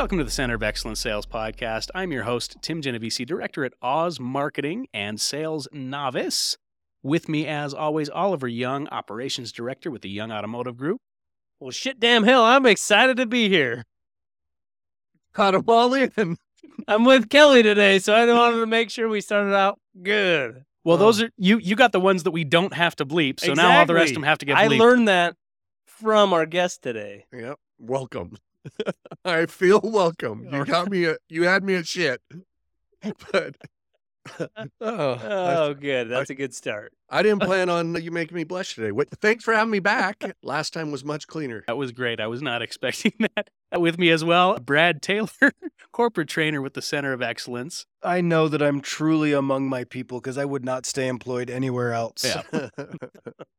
Welcome to the Center of Excellence Sales Podcast. I'm your host, Tim Genovese, Director at Oz Marketing and Sales Novice. With me, as always, Oliver Young, Operations Director with the Young Automotive Group. Well, shit, damn hell, I'm excited to be here. Caught them all in. I'm with Kelly today, so I wanted to make sure we started out good. Well, Oh. those um, are you. You got the ones that we don't have to bleep, so now all the rest of them have to get I learned that from our guest today. Yep. Welcome. I feel welcome. You got me. At, you had me at shit. But oh, Oh, good. That's a good start. I, I didn't plan on uh, you making me blush today. What, thanks for having me back. Last time was much cleaner. That was great. I was not expecting that. Uh, with me as well, Brad Taylor, corporate trainer with the Center of Excellence. I know that I'm truly among my people because I would not stay employed anywhere else. Yeah.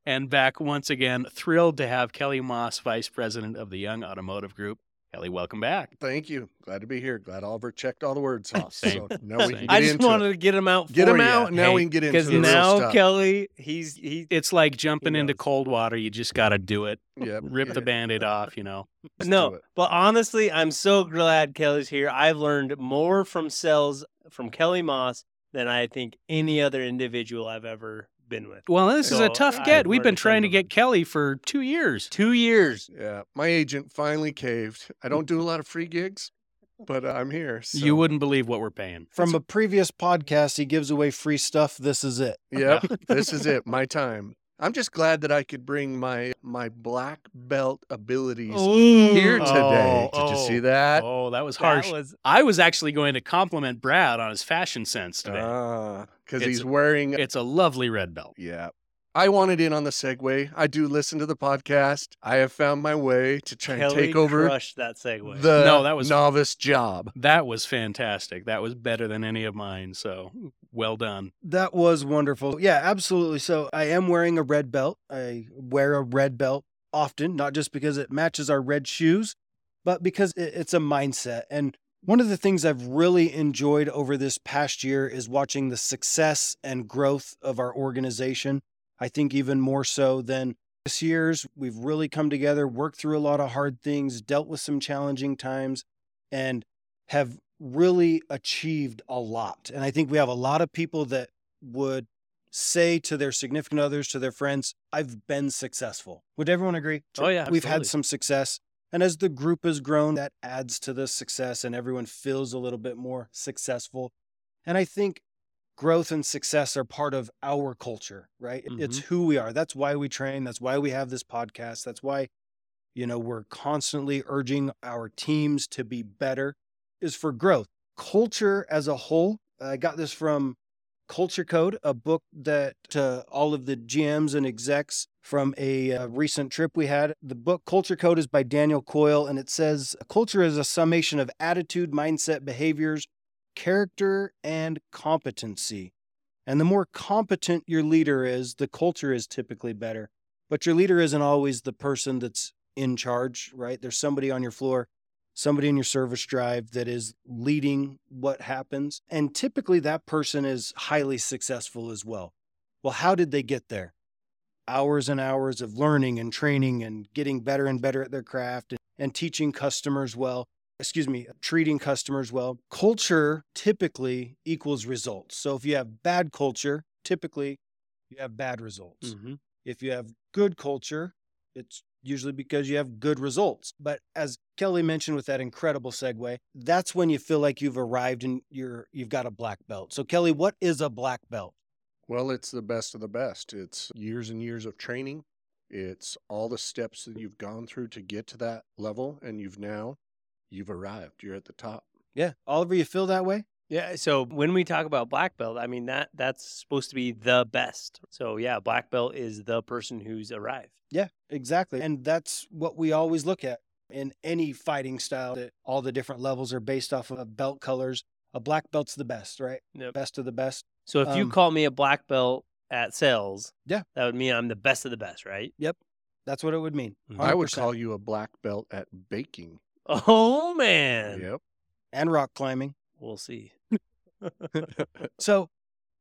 And back once again, thrilled to have Kelly Moss, Vice President of the Young Automotive Group. Kelly, welcome back. Thank you. Glad to be here. Glad Oliver checked all the words off. Same. So now we Same. can get I just into wanted it. to get him out get for him ya. out. and Now Hey, we can get into Because the real now stuff. Kelly, he's he. It's like jumping into cold water. You just got to do it. Yep. Rip the band aid off, you know. Let's No, but honestly, I'm so glad Kelly's here. I've learned more from sales from Kelly Moss than I think any other individual I've ever been with. Well, this is a So, tough I've get. We've been trying to get him. Kelly for two years. Two years. Yeah. My agent finally caved. I don't do a lot of free gigs, but I'm here. So. You wouldn't believe what we're paying. From a previous podcast, he gives away free stuff. This is it. Yep. this is it. My time. I'm just glad that I could bring my my black belt abilities here today. Oh, Did you see oh, that? Oh, that was That harsh. was I was actually going to compliment Brad on his fashion sense today. Ah, because It's- he's wearing. it's a lovely red belt. Yeah. I wanted in on the segue. I do listen to the podcast. I have found my way to try and take over crushed that segue. the No, that was- novice job. That was fantastic. That was better than any of mine. So well done. That was wonderful. Yeah, absolutely. So I am wearing a red belt. I wear a red belt often, not just because it matches our red shoes, but because it's a mindset. And one of the things I've really enjoyed over this past year is watching the success and growth of our organization. I think even more so than this year's. We've really come together, worked through a lot of hard things, dealt with some challenging times, and have really achieved a lot. And I think we have a lot of people that would say to their significant others, to their friends, I've been successful. Would everyone agree? Oh, yeah, We've had some success. And as the group has grown, that adds to the success and everyone feels a little bit more successful. And I think growth and success are part of our culture, right? It's mm-hmm. who we are. That's why we train. That's why we have this podcast. That's why, you know, we're constantly urging our teams to be better is for growth. Culture as a whole, I got this from Culture Code, a book that uh, all of the GMs and execs from a uh, recent trip we had. The book Culture Code is by Daniel Coyle, and it says culture is a summation of attitude, mindset, behaviors, character, and competency. And the more competent your leader is, the culture is typically better. But your leader isn't always the person that's in charge, right? There's somebody on your floor, somebody in your service drive that is leading what happens. And typically that person is highly successful as well. Well, how did they get there? Hours and hours of learning and training and getting better and better at their craft and, and teaching customers well. Excuse me, treating customers well. Culture typically equals results. So if you have bad culture, typically you have bad results. Mhm. If you have good culture, it's usually because you have good results. But as Kelly mentioned with that incredible segue, that's when you feel like you've arrived and you're you've got a black belt. So Kelly, what is a black belt? Well, it's the best of the best. It's years and years of training. It's all the steps that you've gone through to get to that level, and you've now you've arrived. You're at the top. Yeah. Oliver, you feel that way? Yeah, so when we talk about black belt, I mean that that's supposed to be the best. So yeah, black belt is the person who's arrived. Yeah, exactly. And that's what we always look at in any fighting style that all the different levels are based off of belt colors. A black belt's the best, right? Yep. Best of the best. So if you Um, call me a black belt at sales, Yeah. that would mean I'm the best of the best, right? Yep. That's what it would mean. I would call you a black belt at baking. Oh man, Yep. and rock climbing. we'll see. So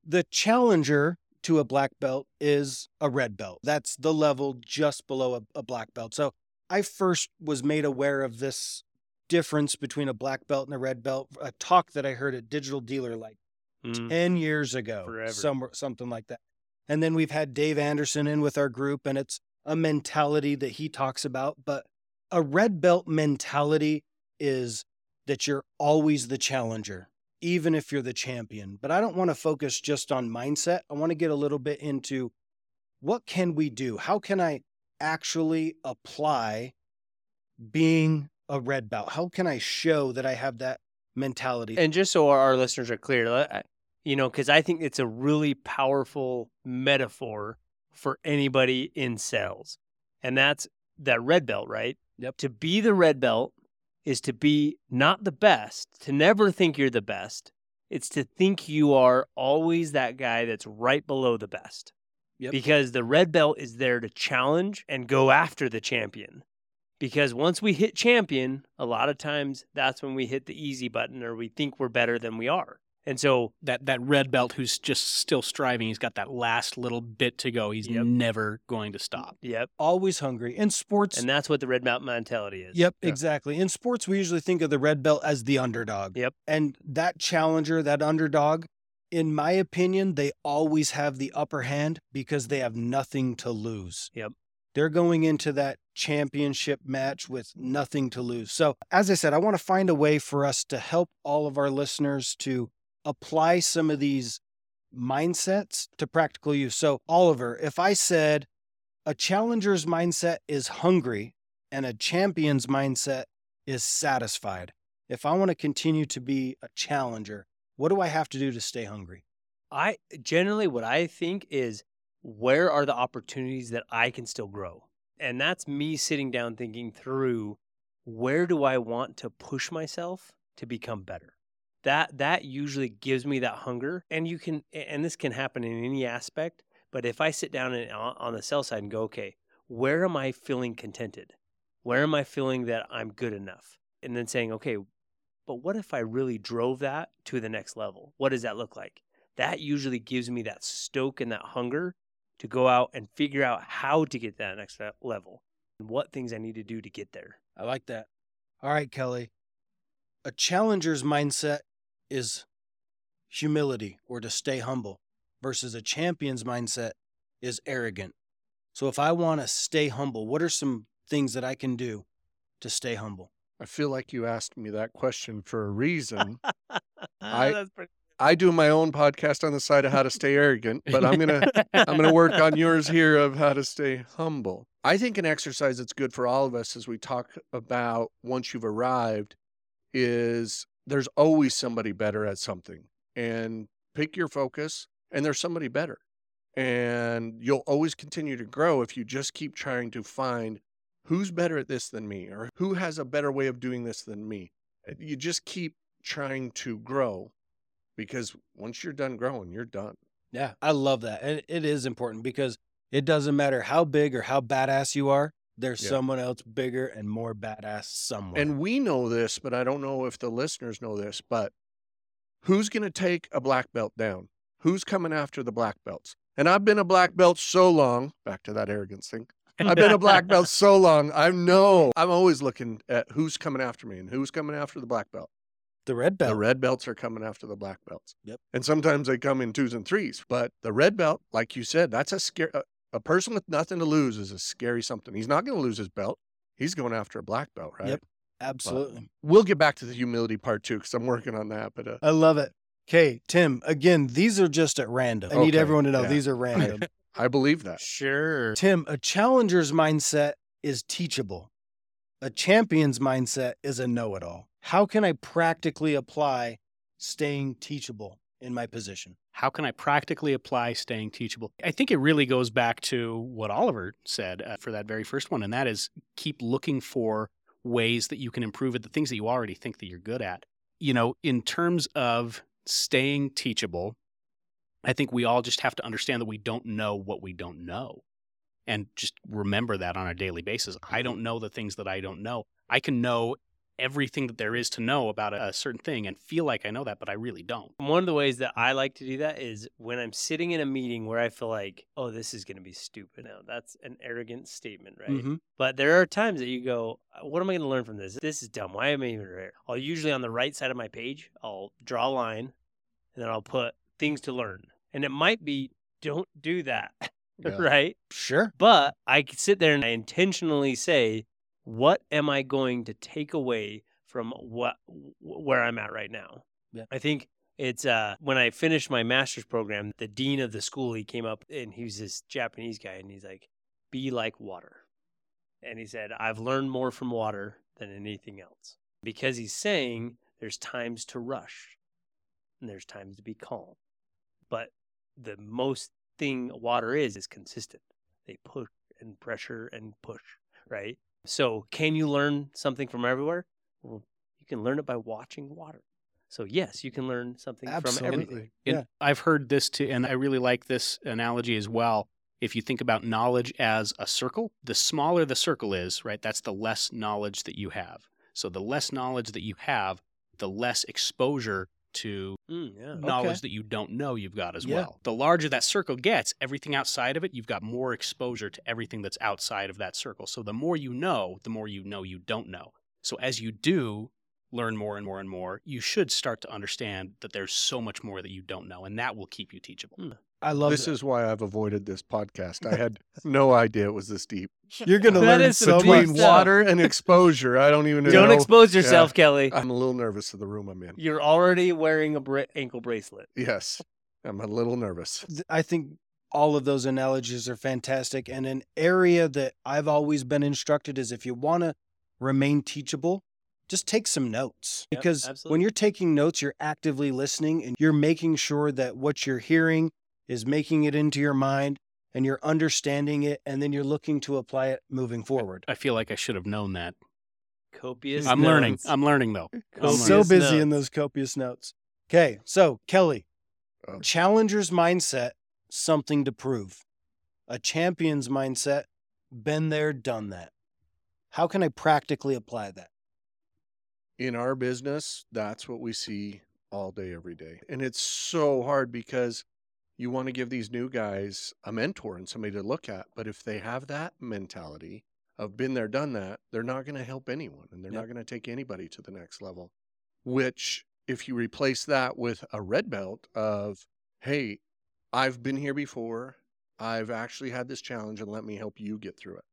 the challenger to a black belt is a red belt. That's the level just below a, a black belt. So I first was made aware of this difference between a black belt and a red belt. A talk that I heard at Digital Dealer like Mm. 10 years ago, Forever. somewhere, something like that. And then we've had Dave Anderson in with our group, and it's a mentality that he talks about. But a red belt mentality is that you're always the challenger, even if you're the champion. But I don't want to focus just on mindset. I want to get a little bit into what can we do? How can I actually apply being a red belt? How can I show that I have that mentality? And just so our, our listeners are clear, you know, because I think it's a really powerful metaphor for anybody in sales, and that's that red belt, right? Yep. To be the red belt is to be not the best, to never think you're the best. It's to think you are always that guy that's right below the best. Yep. Because the red belt is there to challenge and go after the champion. Because once we hit champion, a lot of times that's when we hit the easy button or we think we're better than we are. And so, That that red belt who's just still striving, he's got that last little bit to go. He's Yep. never going to stop. yep. always hungry. In sports, And that's what the red belt mentality is. Yep, Yeah. exactly. In sports, we usually think of the red belt as the underdog. Yep. And that challenger, that underdog, in my opinion, they always have the upper hand because they have nothing to lose. Yep. They're going into that championship match with nothing to lose. So, as I said, I want to find a way for us to help all of our listeners to apply some of these mindsets to practical use. So, Oliver, if I said a challenger's mindset is hungry and a champion's mindset is satisfied. If I want to continue to be a challenger, what do I have to do to stay hungry? I generally what I think is where are the opportunities that I can still grow? And that's me sitting down thinking through where do I want to push myself to become better? That that usually gives me that hunger and you can and this can happen in any aspect, but if I sit down and on on the sell side and go, okay, where am I feeling contented? Where am I feeling that I'm good enough? And then saying, okay, but what if I really drove that to the next level? What does that look like? that usually gives me that stoke and that hunger to go out and figure out how to get that next level and what things I need to do to get there. I like that. All right, Kelly. A challenger's mindset is humility or to stay humble, versus a champion's mindset is arrogant. So, if I want to stay humble, what are some things that I can do to stay humble? I feel like you asked me that question for a reason. I- pretty- I do my own podcast on the side of how to stay arrogant, but I'm gonna I'm gonna work on yours here of how to stay humble. I think an exercise that's good for all of us as we talk about once you've arrived is there's always somebody better at something. And pick your focus and there's somebody better. And you'll always continue to grow if you just keep trying to find who's better at this than me or who has a better way of doing this than me. You just keep trying to grow because once you're done growing, you're done. Yeah, I love that. And it is important because it doesn't matter how big or how badass you are, there's Yeah. someone else bigger and more badass somewhere. And we know this, but I don't know if the listeners know this, but who's going to take a black belt down? Who's coming after the black belts? And I've been a black belt so long, back to that arrogance thing. I've been a black belt so long. I know I'm always looking at who's coming after me and who's coming after the black belt. the red belt. The red belts are coming after the black belts. Yep. And sometimes they come in twos and threes, but the red belt, like you said, that's a scare. Uh, A, a person with nothing to lose is a scary something. He's not going to lose his belt. He's going after a black belt, right? Yep. Absolutely. We'll get back to the humility part too, because I'm working on that. But uh, I love it. Okay, Tim, again, these are just at random. I need everyone to know yeah. these are random. I believe that. Sure. Tim, a challenger's mindset is teachable. A champion's mindset is a know it all. How can I practically apply staying teachable in my position? How can I practically apply staying teachable? I think it really goes back to what Oliver said uh, for that very first one, and that is keep looking for ways that you can improve at the things that you already think that you're good at. You know, in terms of staying teachable, I think we all just have to understand that we don't know what we don't know. And just remember that on a daily basis. I don't know the things that I don't know. I can know everything that there is to know about a, a certain thing and feel like I know that, but I really don't. One of the ways that I like to do that is when I'm sitting in a meeting where I feel like, oh, this is going to be stupid. Now, that's an arrogant statement, right? Mhm. But there are times that you go, "Uh, what am I going to learn from this? This is dumb. Why am I even here? I'll usually on the right side of my page, I'll draw a line and then I'll put things to learn. And it might be, don't do that, Yeah. right? Sure. But I could sit there and I intentionally say, what am I going to take away from what where I'm at right now? Yeah. I think it's uh when I finished my master's program, the dean of the school he came up and he was this Japanese guy and he's like, "Be like water," and he said, "I've learned more from water than anything else." Because he's saying there's times to rush and there's times to be calm, but the most thing water is is consistent. They push and pressure and push, right? So, can you learn something from everywhere? Well, you can learn it by watching water. So, yes, you can learn something from everything. And Yeah. I've heard this too, and I really like this analogy as well. If you think about knowledge as a circle, the smaller the circle is, right, that's the less knowledge that you have. So the less knowledge that you have, the less exposure to Mm, yeah. knowledge that you don't know you've got as Yeah. well. The larger that circle gets, everything outside of it, you've got more exposure to everything that's outside of that circle. So the more you know, the more you know you don't know. So as you do learn more and more and more, you should start to understand that there's so much more that you don't know, and that will keep you teachable. Hmm. I love This that. is why I've avoided this podcast. I had no idea it was this deep. You're gonna learn is so some much. Between stuff. water and exposure, I don't even know. Don't know. expose yourself, Kelly. I'm a little nervous of the room I'm in. You're already wearing a bra- ankle bracelet. Yes, I'm a little nervous. I think all of those analogies are fantastic. And an area that I've always been instructed is if you want to remain teachable, just take some notes. Yep, because when you're taking notes, you're actively listening and you're making sure that what you're hearing is making it into your mind and you're understanding it. And then you're looking to apply it moving forward. I feel like I should have known that. Copious. I'm learning. notes. I'm learning though. I'm so learning. busy in those copious notes. Okay. So, Kelly, Oh. challenger's mindset, something to prove. A champion's mindset, been there, done that. How can I practically apply that? in our business, that's what we see all day, every day. And it's so hard because you want to give these new guys a mentor and somebody to look at. But if they have that mentality of been there, done that, they're not going to help anyone and they're Yep. not going to take anybody to the next level. Which, if you replace that with a red belt of, hey, I've been here before, I've actually had this challenge and let me help you get through it.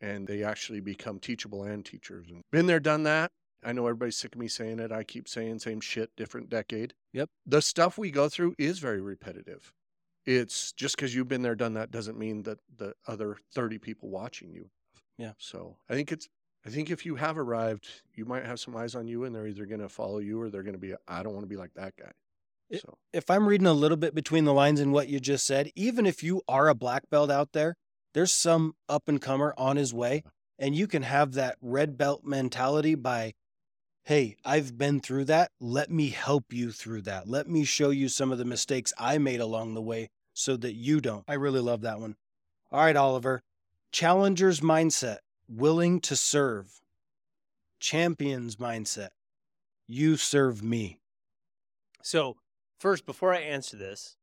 And they actually become teachable and teachers. And been there, done that. I know everybody's sick of me saying it. I keep saying same shit, different decade. Yep. The stuff we go through is very repetitive. It's just because you've been there, done that doesn't mean that the other 30 people watching you. Yeah. So I think it's, I think if you have arrived, you might have some eyes on you and they're either going to follow you or they're going to be, I don't want to be like that guy. So If I'm reading a little bit between the lines in what you just said, even if you are a black belt out there, there's some up and comer on his way. And you can have that red belt mentality by, hey, I've been through that. Let me help you through that. Let me show you some of the mistakes I made along the way so that you don't. I really love that one. All right, Oliver. Challenger's mindset, willing to serve. Champion's mindset, you serve me. So, first, before I answer this,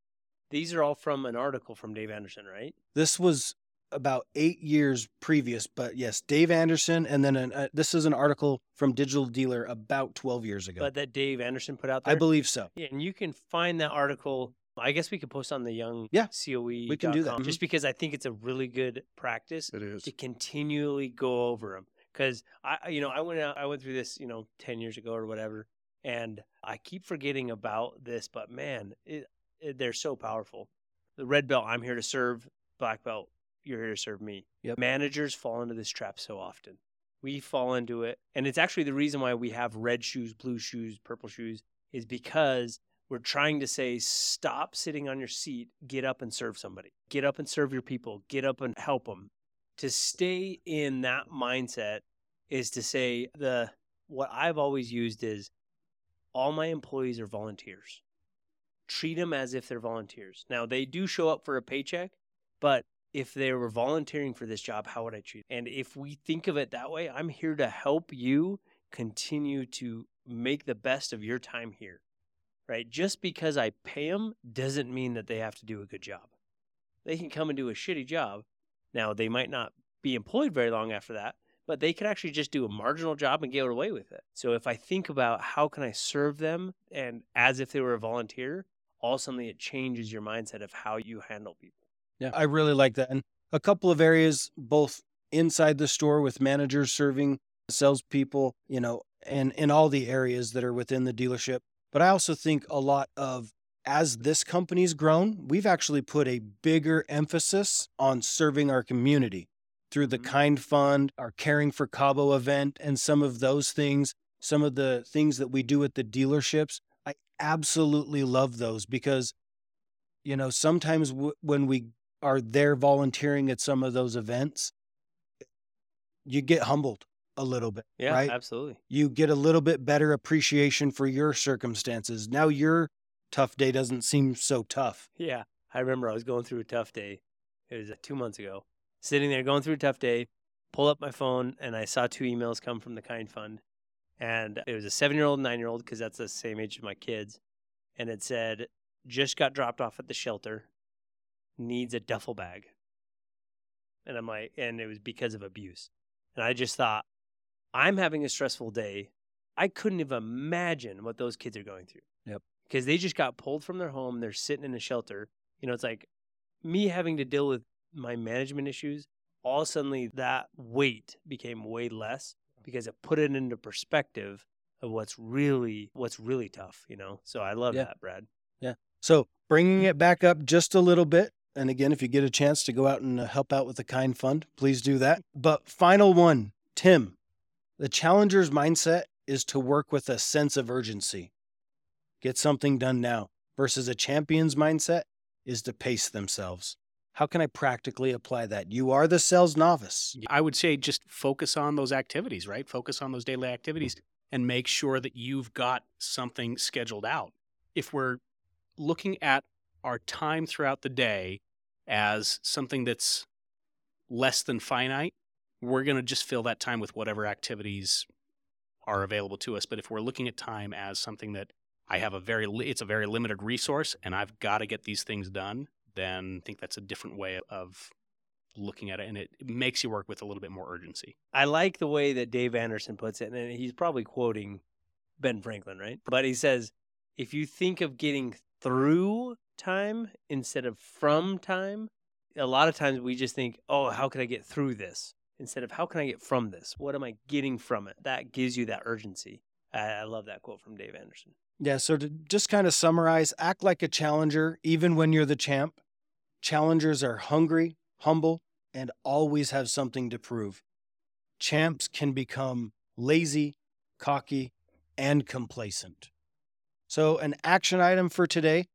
these are all from an article from Dave Anderson, right? This was about eight years previous, but yes, Dave Anderson, and then an, uh, this is an article from Digital Dealer about 12 years ago. But that Dave Anderson put out there. I believe so. Yeah, and you can find that article. I guess we could post on the young Yeah, COE. we can do that. Mm-hmm. just because I think it's a really good practice it is. to continually go over them. Because I, I- you know, I went out, I went through this, you know, ten years ago or whatever, and I keep forgetting about this. But man, it, it, they're so powerful. The red belt, I'm here to serve. Black belt, you're here to serve me. Yep. Managers fall into this trap so often. We fall into it, and it's actually the reason why we have red shoes, blue shoes, purple shoes, is because we're trying to say, stop sitting on your seat, get up and serve somebody, get up and serve your people, get up and help them. To stay in that mindset is to say the what I've always used is all my employees are volunteers. Treat them as if they're volunteers. Now they do show up for a paycheck, but if they were volunteering for this job, how would I treat? Them? And if we think of it that way, I'm here to help you continue to make the best of your time here. Right? Just because I pay them doesn't mean that they have to do a good job. They can come and do a shitty job. Now, they might not be employed very long after that, but they could actually just do a marginal job and get away with it. So if I think about how can I serve them and as if they were a volunteer, all of a sudden it changes your mindset of how you handle people. Yeah, I really like that. And a couple of areas, both inside the store with managers serving salespeople, you know, and in all the areas that are within the dealership. But I also think a lot of as this company's grown, we've actually put a bigger emphasis on serving our community through the Mhm. Kind Fund, our Caring for Cabo event, and some of those things, some of the things that we do at the dealerships. I absolutely love those because, you know, sometimes w- when we are there volunteering at some of those events, you get humbled a little bit, Yeah, right? absolutely. you get a little bit better appreciation for your circumstances. Now your tough day doesn't seem so tough. Yeah. I remember I was going through a tough day. It was uh, two months ago. Sitting there going through a tough day, pull up my phone, and I saw two emails come from the Kind Fund. And it was a seven year old and nine year old, because that's the same age as my kids. And it said, just got dropped off at the shelter, needs a duffel bag. And I'm like, and it was because of abuse. And I just thought, I'm having a stressful day. I couldn't even imagine what those kids are going through. Yep. Because they just got pulled from their home. They're sitting in a shelter. You know, it's like me having to deal with my management issues. All suddenly, that weight became way less because it put it into perspective of what's really what's really tough. You know, so I love Yeah. that, Brad. Yeah. So bringing it back up just a little bit. And again, if you get a chance to go out and uh, help out with the Kind Fund, please do that. But final one, Tim, the challenger's mindset is to work with a sense of urgency. Get something done now versus a champion's mindset is to pace themselves. How can I practically apply that? You are the sales novice. I would say just focus on those activities, right? Focus on those daily activities and make sure that you've got something scheduled out. If we're looking at our time throughout the day as something that's less than finite, we're going to just fill that time with whatever activities are available to us. But if we're looking at time as something that I have a very it's a very limited resource and I've got to get these things done, then I think that's a different way of looking at it and it makes you work with a little bit more urgency. I like the way that Dave Anderson puts it, and he's probably quoting Ben Franklin, right? But he says, if you think of getting through time instead of from time, a lot of times we just think, oh, how can I get through this? Instead of how can I get from this? What am I getting from it? That gives you that urgency. I, love that quote from Dave Anderson. Yeah, so to just kind of summarize, act like a challenger even when you're the champ. Challengers are hungry, humble, and always have something to prove. Champs can become lazy, cocky, and complacent. So, an action item for today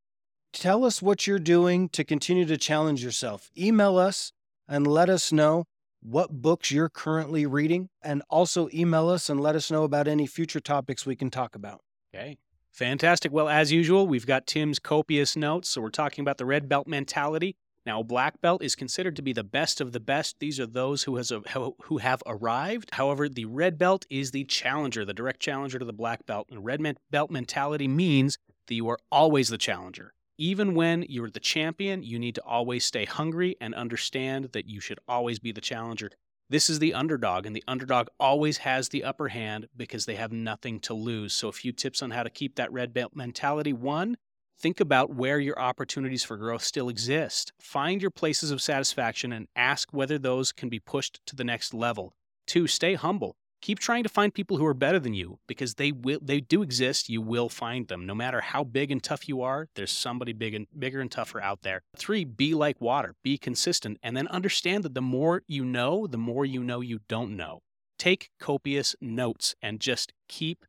tell us what you're doing to continue to challenge yourself. Email us and let us know what books you're currently reading, and also email us and let us know about any future topics we can talk about. Okay. Fantastic. Well, as usual, we've got Tim's copious notes. So we're talking about the red belt mentality. Now, a black belt is considered to be the best of the best. These are those who has who have arrived. However, the red belt is the challenger, the direct challenger to the black belt. And red belt mentality means that you are always the challenger. Even when you're the champion, you need to always stay hungry and understand that you should always be the challenger. This is the underdog, and the underdog always has the upper hand because they have nothing to lose. So, a few tips on how to keep that red belt mentality. One, think about where your opportunities for growth still exist. Find your places of satisfaction and ask whether those can be pushed to the next level. Two, stay humble. Keep trying to find people who are better than you because they will they do exist, you will find them. No matter how big and tough you are, there's somebody big and bigger and tougher out there. 3, be like water, be consistent and then understand that the more you know, the more you know you don't know. Take copious notes and just keep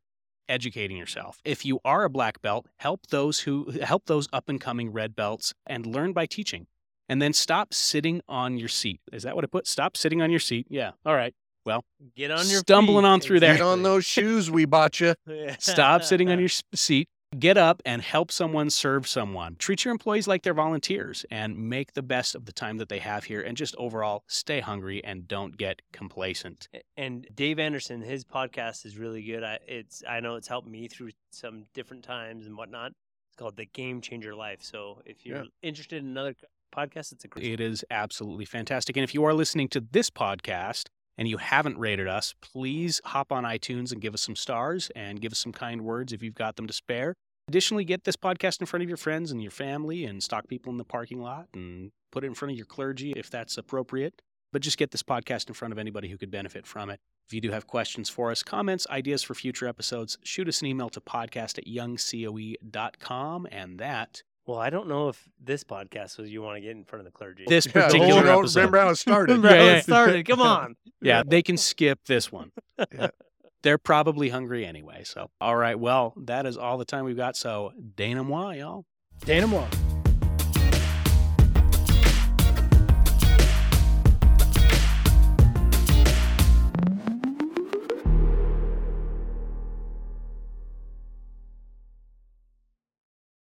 educating yourself. If you are a black belt, help those who help those up and coming red belts and learn by teaching. And then stop sitting on your seat. Is that what I put? Stop sitting on your seat. Yeah. All right. Well, get on your Stumbling feet. on through there. Get on those shoes we bought you. Stop sitting on your seat. Get up and help someone serve someone. Treat your employees like they're volunteers and make the best of the time that they have here and just overall stay hungry and don't get complacent. And Dave Anderson, his podcast is really good. I it's I know it's helped me through some different times and whatnot. It's called the Game Changer Life. So if you're Yeah. interested in another podcast, it's a great. It is absolutely fantastic. And if you are listening to this podcast and you haven't rated us, please hop on iTunes and give us some stars and give us some kind words if you've got them to spare. Additionally, get this podcast in front of your friends and your family and stock people in the parking lot and put it in front of your clergy if that's appropriate. But just get this podcast in front of anybody who could benefit from it. If you do have questions for us, comments, ideas for future episodes, shoot us an email to podcast at youngcoe.com. And that, Well, I don't know if this podcast was you want to get in front of the clergy. this Yeah, particular hold on, episode. remember how it started. Remember Yeah, how yeah. it started. Come on. Yeah, they can skip this one. Yeah. They're probably hungry anyway. So, all right. Well, that is all the time we've got. So, Dana moi, y'all. Dana Moore.